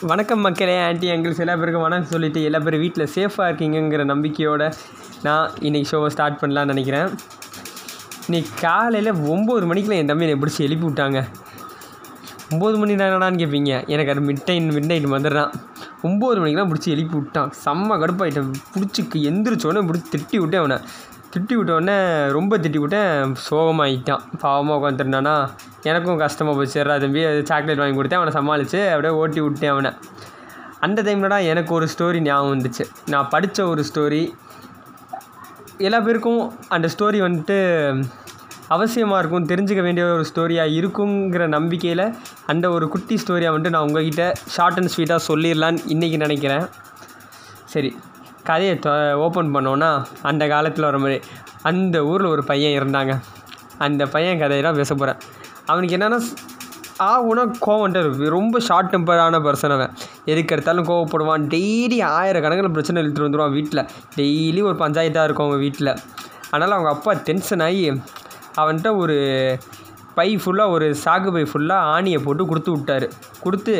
வணக்கம் மக்களே anti uncles எல்லா பேருக்கும் வணக்கம் சொல்லிட்டு எல்லா பேரும் வீட்டில் சேஃபாக இருக்கீங்கங்கிற நம்பிக்கையோடு நான் இன்றைக்கி ஷோவை ஸ்டார்ட் பண்ணலான்னு நினைக்கிறேன். இன்னைக்கு காலையில் ஒம்பது மணிக்கெலாம் என் தம்பி என்னை பிடிச்சி எழுப்பி விட்டாங்க. ஒம்பது மணி தானடான்னு கேட்பீங்க எனக்கு அது மிட் டைம் மிட் நைட் வந்துடுறான். ஒம்பது மணிக்கெலாம் பிடிச்சி எழுப்பி விட்டான். செம்ம கடுப்பாயிட்டேன். பிடிச்சி எந்திரிச்சோடனே பிடிச்சி திட்டி விட்டேன் அவனை. திட்டி விட்டோடனே ரொம்ப திட்டி விட்டேன் சோகமாகிட்டான் பாவமாக உட்காந்துருந்தானா? எனக்கும் கஷ்டமாக போச்சு. தம்பி அது சாக்லேட் வாங்கி கொடுத்தேன். அவனை சமாளித்து அப்படியே ஓட்டி விட்டேன் அவனை. அந்த டைம்லடா எனக்கு ஒரு ஸ்டோரி ஞாபகம் வந்துச்சு. நான் படித்த ஒரு ஸ்டோரி எல்லா பேருக்கும் அந்த ஸ்டோரி வந்துட்டு அவசியமாக இருக்கும். தெரிஞ்சுக்க வேண்டிய ஒரு ஸ்டோரியாக இருக்குங்கிற நம்பிக்கையில் அந்த ஒரு குட்டி ஸ்டோரியாக வந்துட்டு நான் உங்ககிட்ட ஷார்ட் அண்ட் ஸ்வீட்டாக சொல்லிடலான்னு இன்றைக்கி நினைக்கிறேன். சரி. கதையை தொ ஓப்பன் பண்ணோன்னா அந்த காலத்தில் வர மாதிரி அந்த ஊரில் ஒரு பையன் இருந்தாங்க. அந்த பையன் கதையை தான் பேச போகிறேன் அவனுக்கு என்னென்னா ஆகுனா கோவம்ட்டு இருக்கு. ரொம்ப ஷார்ட் டெம்பரான பர்சன் அவன். எதுக்கு எடுத்தாலும் கோவப்படுவான். டெய்லி ஆயிரக்கணக்கில் பிரச்சனை இழுத்துட்டு வந்துடுவான் வீட்டில் டெய்லி ஒரு பஞ்சாயத்தாக இருக்கும் அவங்க வீட்டில் அதனால் அவங்க அப்பா டென்ஷன் ஆகி அவன்கிட்ட ஒரு பை ஃபுல்லாக ஒரு சாக்கு பை ஃபுல்லாக ஆணியை போட்டு கொடுத்து விட்டாரு. கொடுத்து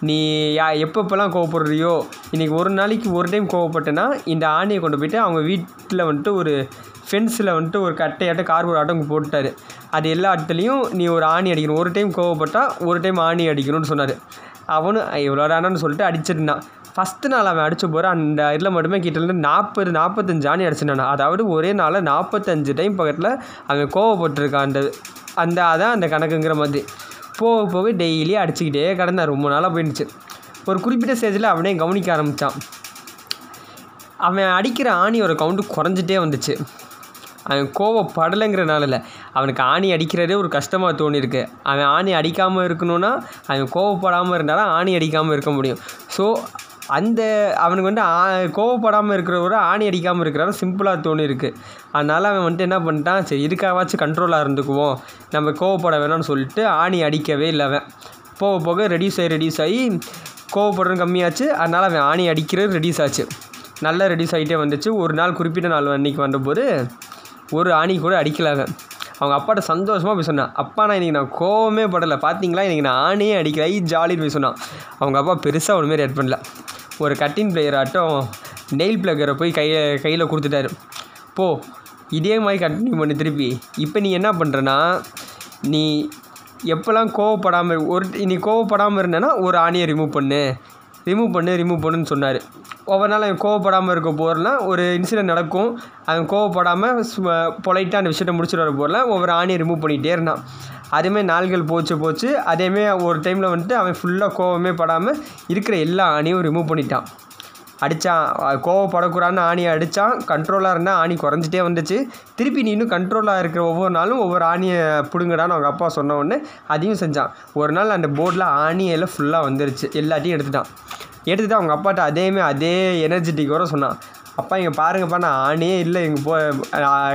நீ யா எப்பப்பெல்லாம் கோவப்படுறியோ இன்றைக்கி ஒரு நாளைக்கு ஒரு டைம் கோவப்பட்டேன்னா இந்த ஆணியை கொண்டு போயிட்டு அவங்க வீட்டில் வந்துட்டு ஒரு ஃபென்ஸில் வந்துட்டு ஒரு கட்டையாட்டம் கார்போர்ட் ஆட்டம் போட்டார் அது எல்லா இடத்துலையும் நீ ஒரு ஆணி அடிக்கணும். ஒரு டைம் கோவப்பட்டால் ஒரு டைம் ஆணி அடிக்கணும்னு சொன்னார். அவனும் இவ்வளோ தானு சொல்லிட்டு அடிச்சிருந்தான் ஃபஸ்ட்டு நாள் அவன் அடித்த போகிற அந்த இதில் மட்டுமே கிட்டேருந்து நாற்பது நாற்பத்தஞ்சு ஆணி அடிச்சிருந்தான் அதாவது ஒரே நாளில் நாற்பத்தஞ்சு டைம் பக்கத்தில் அவன் கோவப்பட்டிருக்கான் அந்த அந்த அதான் அந்த கணக்குங்கிற மாதிரி. போக போக டெய்லி அடிச்சுக்கிட்டே கிடந்தான் ரொம்ப நாளாக போயிடுச்சு. ஒரு குறிப்பிட்ட ஸ்டேஜில் அவனே கவனிக்க ஆரம்பித்தான் அவன் அடிக்கிற ஆணியோட கவுண்ட்டு குறைஞ்சிட்டே வந்துச்சு. அவன் கோவப்படலைங்கிறனால இல்லை. அவனுக்கு ஆணி அடிக்கிறதே ஒரு கஷ்டமாக தோணியிருக்கு. அவன் ஆணி அடிக்காமல் இருக்கணும்னா அவன் கோவப்படாமல் இருந்தாலும் ஆணி அடிக்காமல் இருக்க முடியும். ஸோ அந்த அவனுக்கு வந்து ஆ கோவப்படாமல் இருக்கிறவரை ஆணி அடிக்காமல் இருக்கிறாரு சிம்பிளாக தோணியிருக்கு. அதனால் அவன் வந்துட்டு என்ன பண்ணிட்டான் சரி இதுக்காகவாச்சும் கண்ட்ரோலாக இருந்துக்குவோம் நம்ம கோவப்பட வேணாம்னு சொல்லிட்டு ஆணி அடிக்கவே இல்லை அவன். போக போக ரெடியூஸ் ஆகி ரெடியூஸ் ஆகி கோவப்படுறது கம்மியாச்சு அதனால் அவன் ஆணி அடிக்கிறது ரெடியூஸ் ஆச்சு. நல்லா ரெடியூஸ் ஆகிட்டே வந்துச்சு. ஒரு நாள் குறிப்பிட்ட நாள் அன்றைக்கி வந்தபோது ஒரு ஆணி கூட அடிக்கல அவன். அவங்க அப்பாட்ட சந்தோஷமாக போய் சொன்னான் அப்பா நான் இன்றைக்கி நான் கோவமே படலை. பார்த்தீங்களா இன்றைக்கி நான் ஆணையே அடிக்கலை. ஜாலின்னு போய் சொன்னான். அவங்க அப்பா பெருசாக ஒன்றுமே ரியாக்ட் பண்ணல. ஒரு கட்டிங் பிளேயர் ஆட்டம் நெயில் பிளக்கரை போய் கையை கையில் கொடுத்துட்டாரு. போ இதே மாதிரி கண்டினியூ பண்ணு திருப்பி. இப்போ நீ என்ன பண்ணுறனா நீ எப்போல்லாம் கோவப்படாமல் ஒரு நீ கோவப்படாமல் இருந்தேன்னா ஒரு ஆணியை ரிமூவ் பண்ணு. ரிமூவ் பண்ணு ரிமூவ் பண்ணுன்னு சொன்னார். ஒவ்வொரு நாள் அவன் கோவப்படாமல் இருக்க போகிறனா ஒரு இன்சிடென்ட் நடக்கும். அவன் கோவப்படாமல் பொலைட்டாக அந்த விஷயத்தை முடிச்சுட்டு வர போகிறலாம் ஒவ்வொரு ஆணியை ரிமூவ் பண்ணிகிட்டே இருந்தான். அதேமாதிரி நாள்கள் போச்சு போச்சு. அதேமாரி ஒரு டைமில் வந்துட்டு அவன் ஃபுல்லாக கோவமே படாமல் இருக்கிற எல்லா ஆணியும் ரிமூவ் பண்ணிட்டான். அடித்தான் கோவப்படக்கூடாதுன்னு ஆணியை அடித்தான் கண்ட்ரோலாக இருந்தால் ஆணி குறைஞ்சிட்டே வந்துச்சு. திருப்பி நீ இன்னும் கண்ட்ரோலாக இருக்கிற ஒவ்வொரு நாளும் ஒவ்வொரு ஆணியை பிடுங்கடான்னு அவங்க அப்பா சொன்ன உடனே அதையும் செஞ்சான். ஒரு நாள் அந்த போர்டில் ஆணியெல்லாம் ஃபுல்லாக வந்துருச்சு. எல்லாத்தையும் எடுத்துட்டான். எடுத்துட்டு அவங்க அப்பாட்ட அதேமே அதே எனர்ஜெட்டிக்கோட சொன்னான். அப்பா இங்கே பாருங்கப்பா நான் ஆணையே இல்லை. எங்கள் போ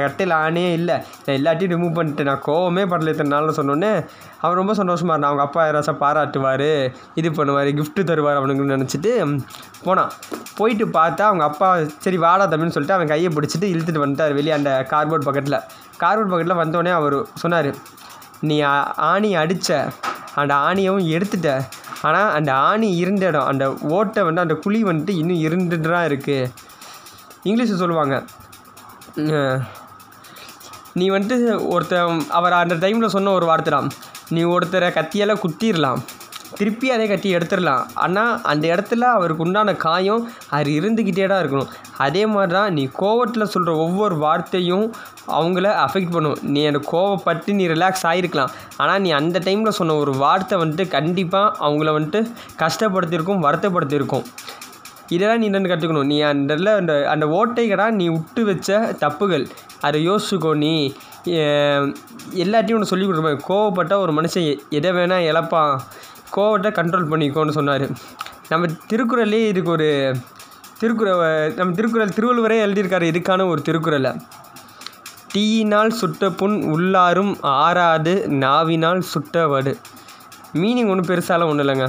கட்டையில் ஆணையே இல்லை. நான் எல்லாத்தையும் ரிமூவ் பண்ணிட்டேன். நான் கோவமே படல இத்தனை நாள்னு சொன்னோன்னே அவன் ரொம்ப சந்தோஷமாக இருந்தான் அவங்க அப்பா யாராச்சும் பாராட்டுவார் இது பண்ணுவார் கிஃப்ட்டு தருவார் அவனுங்கன்னு நினச்சிட்டு போனான். போயிட்டு பார்த்தா அவங்க அப்பா சரி வாடா தம்பின்னு சொல்லிட்டு அவன் கையை பிடிச்சிட்டு இழுத்துட்டு வந்துட்டார் வெளியே அந்த கார்போர்ட் பக்கத்தில் கார்போர்ட் பக்கத்தில் வந்தோடனே அவர் சொன்னார் நீ ஆணி அடித்த அந்த ஆணியவும் எடுத்துட்ட. ஆனால் அந்த ஆணி இருந்த இடம் அந்த ஓட்டை வந்து அந்த குழி வந்துட்டு இன்னும் இருந்துட்டு தான் இருக்குது இங்கிலீஷில் சொல்லுவாங்க. நீ வந்துட்டு ஒருத்தன் அவர் அந்த டைமில் சொன்ன ஒரு வார்த்தை தான். நீ ஒருத்தரை கத்தியால் குத்திடலாம் திருப்பி அதே கட்டி எடுத்துடலாம் ஆனால் அந்த இடத்துல அவருக்கு உண்டான காயம் அது இருந்துக்கிட்டே தான் இருக்கணும். அதே மாதிரி தான் நீ கோவத்தில் சொல்கிற ஒவ்வொரு வார்த்தையும் அவங்கள அஃபெக்ட் பண்ணும். நீ அந்த கோவப்பட்டு நீ ரிலாக்ஸ் ஆகிருக்கலாம் ஆனால் நீ அந்த டைமில் சொன்ன ஒரு வார்த்தை வந்துட்டு கண்டிப்பாக அவங்கள வந்துட்டு கஷ்டப்படுத்தியிருக்கும் வருத்தப்படுத்தியிருக்கும். இதெல்லாம் நீ என்னென்னு கற்றுக்கணும் நீ அந்த இடத்துல அந்த அந்த ஓட்டைகடா நீ விட்டு வச்ச தப்புகள். அதை யோசிச்சுக்கோ நீ. எல்லாத்தையும் ஒன்று சொல்லி கொடுப்பேன் கோவப்பட்ட ஒரு மனுஷன் எதை வேணால் இழப்பான். கோவத்தை கண்ட்ரோல் பண்ணிக்கோன்னு சொன்னார். நம்ம திருக்குறள்லேயே இதுக்கு ஒரு திருக்குறள் நம்ம திருக்குறள் திருவள்ளுவரே எழுதியிருக்காரு. இதுக்கான ஒரு திருக்குறளை. தீயினால் சுட்ட புண் உள்ளாரும் ஆறாது நாவினால் சுட்ட வடு. மீனிங் ஒன்றும் பெருசாலாம் ஒன்றும் இல்லைங்க.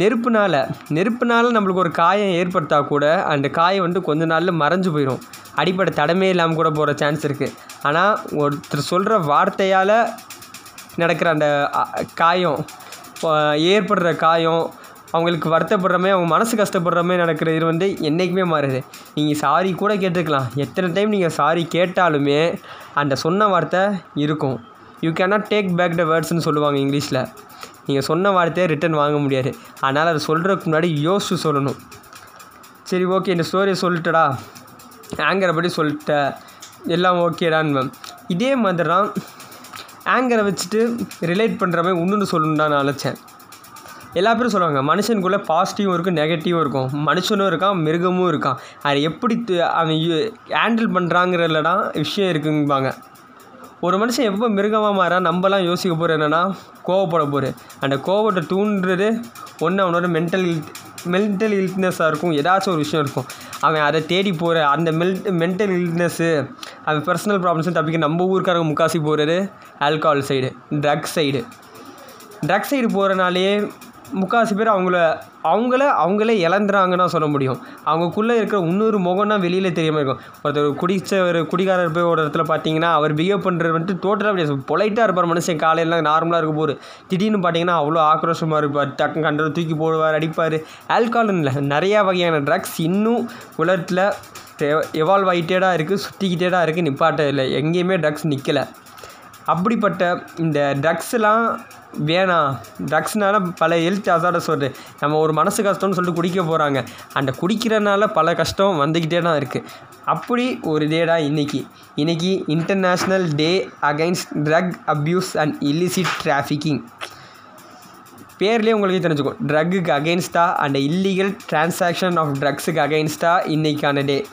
நெருப்புனால் நெருப்புனால் நம்மளுக்கு ஒரு காயம் ஏற்படுத்தா கூட அந்த காயம் வந்து கொஞ்ச நாளில் மறைஞ்சு போயிடும் அடிப்படை தடமே இல்லாமல் கூட போகிற சான்ஸ் இருக்குது ஆனால் ஒருத்தர் சொல்கிற வார்த்தையால் நடக்கிற அந்த காயம் ஏற்படுற காயம் அவங்களுக்கு வருத்தப்படுற மாதிரி அவங்க மனசு கஷ்டப்படுறமே நடக்கிற இது வந்து என்றைக்குமே மாறுது. நீங்கள் சாரி கூட கேட்டுருக்கலாம். எத்தனை டைம் நீங்கள் சாரி கேட்டாலுமே அந்த சொன்ன வார்த்தை இருக்கும். You cannot take back the வேர்ட்ஸ்னு சொல்லுவாங்க இங்கிலீஷில். நீங்கள் சொன்ன வார்த்தையை ரிட்டன் வாங்க முடியாது. அதனால் அதை சொல்கிறதுக்கு முன்னாடி யோசிச்சு சொல்லணும். சரி ஓகே இந்த ஸ்டோரியை சொல்லிட்டடா. ஆங்கரை பற்றி சொல்லிட்ட. எல்லாம் ஓகேடான்னு மேம் இதே மாதிரி தான் ஆங்கரை வச்சுட்டு ரிலேட் பண்ணுற மாதிரி இன்னொன்று சொல்லணுன்னு தான் நான் நினச்சேன். எல்லா பேரும் சொல்லுவாங்க மனுஷனுக்குள்ளே பாசிட்டிவும் இருக்கும் நெகட்டிவும் இருக்கும். மனுஷனும் இருக்கான் மிருகமும் இருக்கான். அதை எப்படி அவன் ஹேண்டில் பண்ணுறாங்கிறதுல தான் விஷயம் இருக்குங்கப்பாங்க ஒரு மனுஷன் எப்போ மிருகமாக மாறா நம்மலாம் யோசிக்க போகிற என்னென்னா கோவப்பட போகிற அந்த கோவத்தை தூண்டுறது ஒன்று அவனோட மென்டல் மென்டல் இல்னஸாக இருக்கும். ஏதாச்சும் ஒரு விஷயம் இருக்கும். அவன் அதை தேடி போகிற அந்த மெல் மென்டல் இல்னஸ்ஸு அவன் பர்சனல் ப்ராப்ளம்ஸும் தப்பிக்க நம்ம ஊருக்காரங்க முக்காசி போகிறது alcohol side drugs side drugs side போகிறனாலே முக்கால்வாசி பேர் அவங்கள அவங்கள அவங்களே இழந்துறாங்கன்னு சொல்ல முடியும். அவங்களுக்குள்ளே இருக்கிற இன்னொரு முகம்னா வெளியில் தெரியாமல் இருக்கும். ஒருத்தர் குடிச்ச ஒரு குடிகாரர் போய் ஒரு இடத்துல பார்த்தீங்கன்னா அவர் பிஹேவ் பண்ணுறது வந்துட்டு டோட்டலாக அப்படியே பொலைட்டாக இருப்பார் மனுஷன். காலையில் நார்மலாக இருக்க போர் திடீர்னு பார்த்தீங்கன்னா அவ்வளோ ஆக்ரோஷமாக இருப்பார். டக்கு கண்டதை தூக்கி போடுவார் அடிப்பார். ஆல்கஹால்னு இல்லை நிறையா வகையான ட்ரக்ஸ் இன்னும் உலகத்தில் எவால்வ் ஆகிட்டேடாக இருக்குது சுற்றிக்கிட்டே தான் இருக்குது நிப்பாட்ட இல்லை. எங்கேயுமே ட்ரக்ஸ் நிற்கலை அப்படிப்பட்ட இந்த ட்ரக்ஸ்லாம் வேணாம் ட்ரக்ஸ்னால பல ஹெல்த் அசார்டஸ் வருது. நம்ம ஒரு மனசு கஷ்டம்னு சொல்லிட்டு குடிக்க போகிறாங்க அந்த குடிக்கிறனால பல கஷ்டம் வந்துக்கிட்டே தான் இருக்குது அப்படி ஒரு டேடா இன்றைக்கி இன்றைக்கி international day against drug abuse and illicit trafficking பேர்லேயே உங்களுக்கு தெரிஞ்சுக்கும். ட்ரக்குக்கு அகெயின்ஸ்டாக அண்ட் இல்லீகல் டிரான்சாக்ஷன் ஆஃப் ட்ரக்ஸுக்கு அகெயின்ஸ்டாக இன்றைக்கான டே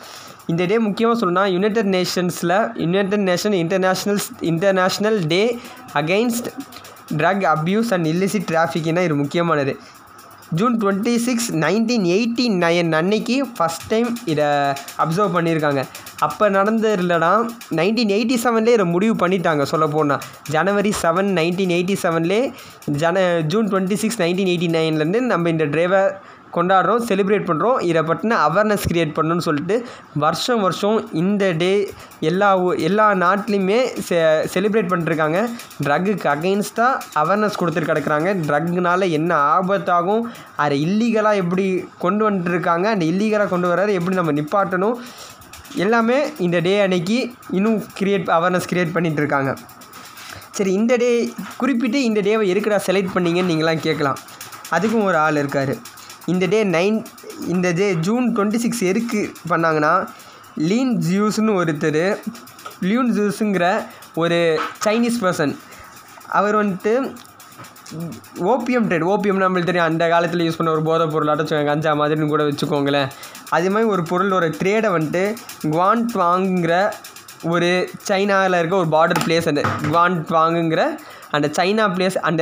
இந்த டே முக்கியமாக சொல்லணும்னா united நேஷன்ஸில் united nation international international day against drug abuse and illicit டிராஃபிக்னால் இது முக்கியமானது. June twenty six nineteen eighty nine அன்னைக்கு ஃபஸ்ட் டைம் இதை அப்சர்வ் பண்ணியிருக்காங்க. அப்போ நடந்ததுலனா நைன்டீன் எயிட்டி செவன்லேயே இதை முடிவு பண்ணிட்டாங்க சொல்ல போனால் ஜனவரி செவன் நைன்டீன் எயிட்டி செவன்லேயே ஜன June twenty six nineteen eighty நைன்லேருந்து நம்ம இந்த ட்ரைவர் கொண்டாடுறோம் செலிப்ரேட் பண்ணுறோம் இதை பற்றின அவேர்னஸ் க்ரியேட் பண்ணணும்னு சொல்லிட்டு வருஷம் வருஷம் இந்த டே எல்லா ஊ- எல்லா நாட்டிலையுமே செ செலிப்ரேட் பண்ணிருக்காங்க ட்ரக்குக்கு அகெயின்ஸ்டாக அவேர்னஸ் கொடுத்துட்டு கிடக்குறாங்க. ட்ரக்குனால என்ன ஆபத்தாகும்? அதை இல்லீகலாக எப்படி கொண்டு வந்துட்டுருக்காங்க? அந்த இல்லீகலாக கொண்டு வர்றாரு எப்படி நம்ம நிப்பாட்டணும்? எல்லாமே இந்த டே அன்னைக்கு இன்னும் க்ரியேட் அவேர்னஸ் க்ரியேட் பண்ணிகிட்டு இருக்காங்க சரி இந்த டே குறிப்பிட்டு இந்த டேவை எதுக்குடா செலக்ட் பண்ணிங்கன்னு நீங்களாம் கேட்கலாம். அதுக்கும் ஒரு ஆள் இருக்கார். இந்த டே நைன் இந்த டே ஜூன் டுவெண்ட்டி சிக்ஸ் எதுக்கு பண்ணாங்கன்னா லீன் ஜியூஸ்னு ஒருத்தர் லியூன் ஜூஸுங்கிற ஒரு சைனீஸ் பர்சன் அவர் வந்துட்டு ஓபிஎம் ட்ரேட் ஓபியம் நம்மளுக்கு தெரியும் அந்த காலத்தில் யூஸ் பண்ண ஒரு போதைப் பொருள் அடைச்சு கஞ்சா மாதிரின்னு கூட வச்சுக்கோங்களேன். அதே மாதிரி ஒரு பொருள் ஒரு ட்ரேடை வந்துட்டு குவான்ட் வாங்குங்கிற ஒரு சைனாவில் இருக்க ஒரு பார்டர் பிளேஸ் அந்த குவான்ட் வாங்குங்கிற அந்த சைனா பிளேஸ் அந்த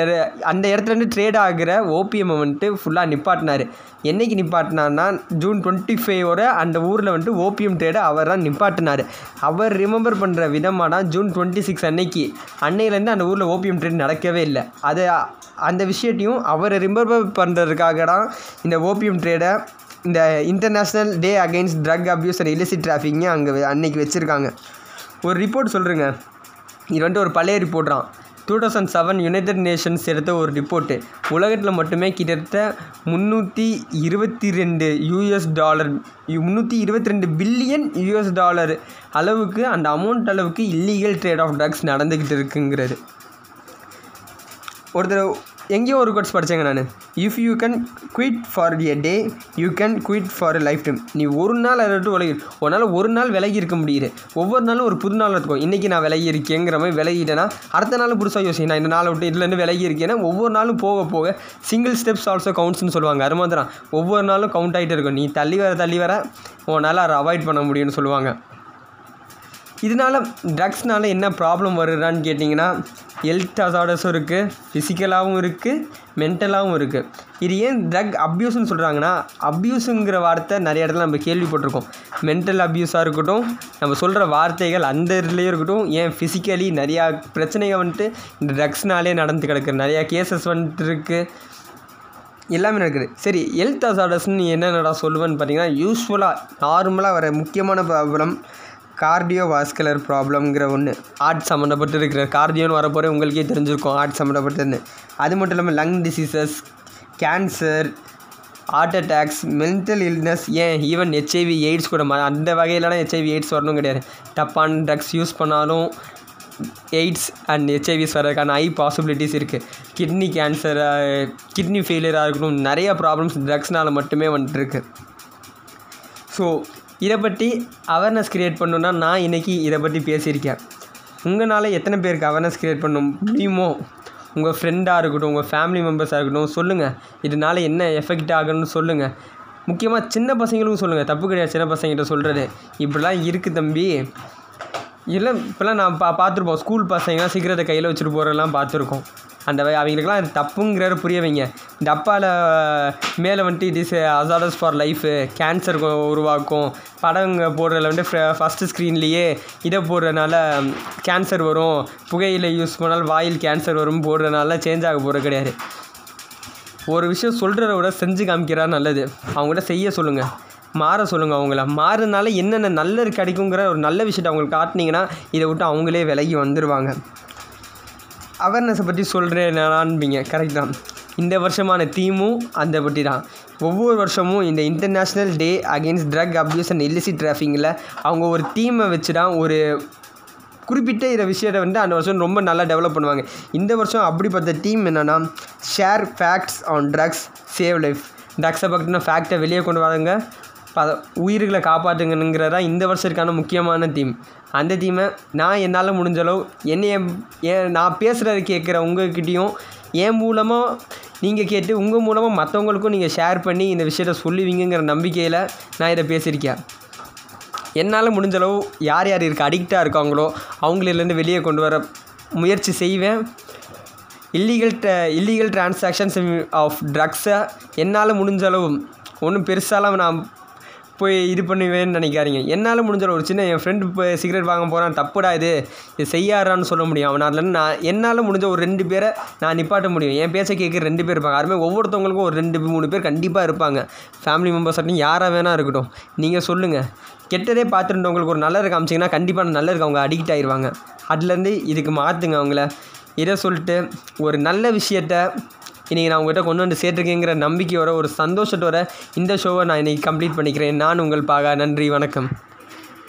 அந்த இடத்துலேருந்து ட்ரேட் ஆகிற ஓபிஎம்மை வந்துட்டு ஃபுல்லாக நிப்பாட்டினார். என்னைக்கு நிப்பாட்டினார்னா ஜூன் டுவெண்ட்டி ஃபைவோட அந்த ஊரில் வந்துட்டு ஓபிஎம் ட்ரேடை அவர் தான் நிப்பாட்டினார். அவர் ரிமெம்பர் பண்ணுற விதமானா ஜூன் டுவெண்ட்டி சிக்ஸ் அன்னைக்கு அன்னையிலேருந்து அந்த ஊரில் ஓபிஎம் ட்ரேட் நடக்கவே இல்லை. அது அந்த விஷயத்தையும் அவரை ரிமெம்பர் பண்ணுறதுக்காக தான் இந்த ஓபிஎம் ட்ரேடை இந்த international day against drug abuse and illicit டிராஃபிக்னு அங்கே அன்னைக்கு வச்சுருக்காங்க. ஒரு ரிப்போர்ட் சொல்கிறேங்க இது வந்துட்டு ஒரு பழைய ரிப்போர்ட் தான் two thousand seven united nations எடுத்த ஒரு ரிப்போர்ட்டு உலகத்தில் மட்டுமே கிட்டத்தட்ட முந்நூற்றி இருபத்தி ரெண்டு யூஎஸ் டாலர் முந்நூற்றி இருபத்தி ரெண்டு பில்லியன் யூஎஸ் டாலர் அளவுக்கு அந்த அமௌண்ட் அளவுக்கு இல்லீகல் ட்ரேட் ஆஃப் ட்ரக்ஸ் நடந்துக்கிட்டு இருக்குங்கிறது. ஒருத்தர் எங்கேயோ ஒரு கோட்ஸ் படித்தேங்க நான். If you can quit for a day you can quit for a lifetime நீ ஒரு நாள் அதை விட்டு விலகி உன்னால் ஒரு நாள் விலகி இருக்க முடியுது. ஒவ்வொரு நாளும் ஒரு புது நாள் இருக்கும் இன்றைக்கி நான் விலகி இருக்கேங்கிற மாதிரி விலகிட்டேன்னா அடுத்த நாள் புதுசாக யோசிக்கணும் நான் இந்த நாளை விட்டு இதுலேருந்து விலகி இருக்கேன்னா ஒவ்வொரு நாளும் போக போக சிங்கிள் ஸ்டெப்ஸ் ஆல்சோ கவுண்ட்ஸ்னு சொல்லுவாங்க. அது மாதிரி தான். ஒவ்வொரு நாளும் கவுண்ட் ஆகிட்டே இருக்கும். நீ தள்ளி வர தள்ளி வர உன்னால் அதை அவாய்ட் பண்ண முடியும்னு சொல்லுவாங்க. இதனால் ட்ரக்ஸ்னால் என்ன ப்ராப்ளம் வருதான்னு கேட்டிங்கன்னா ஹெல்த் அசார்டர்ஸும் இருக்குது ஃபிசிக்கலாகவும் இருக்குது மென்டலாகவும் இருக்குது இது ஏன் ட்ரக் அப்யூஸ்னு சொல்கிறாங்கன்னா அப்யூஸுங்கிற வார்த்தை நிறைய இடத்துல நம்ம கேள்விப்பட்டிருக்கோம். மென்டல் அப்யூஸாக இருக்கட்டும் நம்ம சொல்கிற வார்த்தைகள் அந்த இதுலேயும் இருக்கட்டும் ஏன் ஃபிசிக்கலி நிறையா பிரச்சனைகள் வந்துட்டு இந்த ட்ரக்ஸ்னாலே நடந்து கிடக்கு. நிறையா கேசஸ் வந்துட்டு இருக்குது எல்லாமே நடக்குது. சரி ஹெல்த் அசார்டஸ்ன்னு என்னென்னடா சொல்லுவேன்னு பார்த்தீங்கன்னா யூஸ்ஃபுல்லாக நார்மலாக வர முக்கியமான ப்ராப்ளம் கார்டியோ வாஸ்குலர் ப்ராப்ளம்ங்கிற ஒன்று ஹார்ட் சம்மந்தப்பட்டு இருக்கிற கார்டியோன்னு வரப்போகிற உங்களுக்கே தெரிஞ்சிருக்கும் ஹார்ட் சம்மந்தப்பட்டதுன்னு அது மட்டும் இல்லாமல் lung diseases cancer heart attacks mental illness ஏன்? ஈவன் ஹெச்ஐவி எய்ட்ஸ் கூட ம- அந்த வகையிலலாம் ஹெச்ஐவி எய்ட்ஸ் வரணும் கிடையாது. தப்பான ட்ரக்ஸ் யூஸ் பண்ணாலும் எய்ட்ஸ் அண்ட் ஹெச்ஐவிஸ் வர்றதுக்கான ஹை பாசிபிலிட்டிஸ் இருக்குது கிட்னி கேன்சர் கிட்னி ஃபெயிலியராக இருக்கணும். நிறைய ப்ராப்ளம்ஸ் ட்ரக்ஸ்னால் மட்டுமே வந்துட்டுருக்கு. ஸோ இதை பற்றி அவேர்னஸ் க்ரியேட் பண்ணணுன்னா நான் இன்றைக்கி இதை பற்றி பேசியிருக்கேன். உங்களால் எத்தனை பேருக்கு அவேர்னஸ் க்ரியேட் பண்ண முடியுமோ உங்கள் ஃப்ரெண்டாக இருக்கட்டும் உங்கள் ஃபேமிலி மெம்பர்ஸாக இருக்கட்டும் சொல்லுங்கள் இதனால் என்ன எஃபெக்ட் ஆகணும்னு சொல்லுங்கள் முக்கியமாக சின்ன பசங்களுக்கும் சொல்லுங்கள் தப்பு கிடையாது சின்ன பசங்கிட்ட சொல்கிறது இப்படிலாம் இருக்குது தம்பி. இல்லை இப்போல்லாம் நான் பா பார்த்துருப்போம். ஸ்கூல் பசங்க சீக்கிரத்தை கையில் வச்சுட்டு போகிறதெல்லாம் பார்த்துருக்கோம். அந்த வ- அவங்களுக்குலாம் அது தப்புங்கிறத புரிய வைங்க டப்பாவில் மேலே வந்துட்டு it is hazardous for life cancer உருவாக்கும். படங்க போடுறதுல வந்து ஃபஸ்ட்டு ஸ்க்ரீன்லேயே இதை போடுறதுனால கேன்சர் வரும். புகையில் யூஸ் பண்ணால் வாயில் கேன்சர் வரும் போடுறதுனால சேஞ்ச் ஆக போகிறது கிடையாது. ஒரு விஷயம் சொல்கிறத விட செஞ்சு காமிக்கிறா நல்லது. அவங்கள்ட்ட செய்ய சொல்லுங்கள் மாற சொல்லுங்கள் அவங்கள. மாறுனால என்னென்ன நல்லது கிடைக்குங்கிற ஒரு நல்ல விஷயத்தை அவங்களுக்கு காட்டினீங்கன்னா இதை விட்டு அவங்களே விலகி வந்துடுவாங்க அவேர்னஸை பற்றி சொல்கிறேன்னான்பீங்க கரெக்ட் தான். இந்த வருஷமான தீமும் அந்த பற்றி தான். ஒவ்வொரு வருஷமும் இந்த international day against drug abuse and illicit trafficking-ல அவங்க ஒரு தீமை வச்சு தான் ஒரு குறிப்பிட்ட இதை விஷயத்தை வந்து அந்த வருஷம் ரொம்ப நல்லா டெவலப் பண்ணுவாங்க. இந்த வருஷம் அப்படிப்பட்ட டீம் என்னென்னா share facts on drugs save life ட்ரக்ஸை பற்றின ஃபேக்டை வெளியே கொண்டு வராங்க ப உயிர்களை தான் இந்த வருஷத்துக்கான முக்கியமான தீம் அந்த தீமை நான் என்னால் முடிஞ்ச அளவு என்னைய ஏன் நான் பேசுகிறத கேட்குற உங்ககிட்டயும் என் மூலமாக நீங்கள் கேட்டு உங்கள் மூலமாக மற்றவங்களுக்கும் நீங்கள் ஷேர் பண்ணி இந்த விஷயத்த சொல்லுவீங்கங்கிற நம்பிக்கையில் நான் இதை பேசியிருக்கேன். என்னால் முடிஞ்சளவு யார் யார் இருக்க அடிக்டாக இருக்காங்களோ அவங்களிலேருந்து வெளியே கொண்டு வர முயற்சி செய்வேன். இல்லீகல் இல்லீகல் டிரான்சாக்ஷன்ஸ் ஆஃப் ட்ரக்ஸை என்னால் முடிஞ்ச அளவு ஒன்றும் பெருசாலாம் நான் போய் இது பண்ணுவேன்னு நினைக்காதீங்க. என்னால் முடிஞ்ச ஒரு சின்ன என் ஃப்ரெண்டு இப்போ சிகரெட் வாங்க போகிறான் தப்புடா இது. இது செய்யாரான்னு சொல்ல முடியும். அவனால் நான் என்னால் முடிஞ்ச ஒரு ரெண்டு பேரை நான் நிப்பாட்ட முடியும். என் பேச்சை கேட்குற ரெண்டு பேர் இருப்பாங்க. யாருமே ஒவ்வொருத்தவங்களுக்கும் ஒரு ரெண்டு மூணு பேர் கண்டிப்பாக இருப்பாங்க. ஃபேமிலி மெம்பர்ஸ் யாராக வேணால் இருக்கட்டும். நீங்கள் சொல்லுங்கள் கெட்டதே பார்த்துருந்தவங்களுக்கு ஒரு நல்லது காமிச்சிங்கன்னா கண்டிப்பாக நல்லதுக்கு அவங்க அடிக்ட் ஆயிடுவாங்க அதுலேருந்து இதுக்கு மாற்றுங்க அவங்கள. இதை சொல்லிட்டு ஒரு நல்ல விஷயத்த இன்றைக்கி நான் உங்கள்கிட்ட கொண்டு வந்து சேர்த்துருக்கேங்கிற நம்பிக்கையோட ஒரு சந்தோஷத்தோட இந்த ஷோவை நான் இன்றைக்கி கம்ப்ளீட் பண்ணிக்கிறேன். நான் உங்கள் பாகா. நன்றி. வணக்கம்.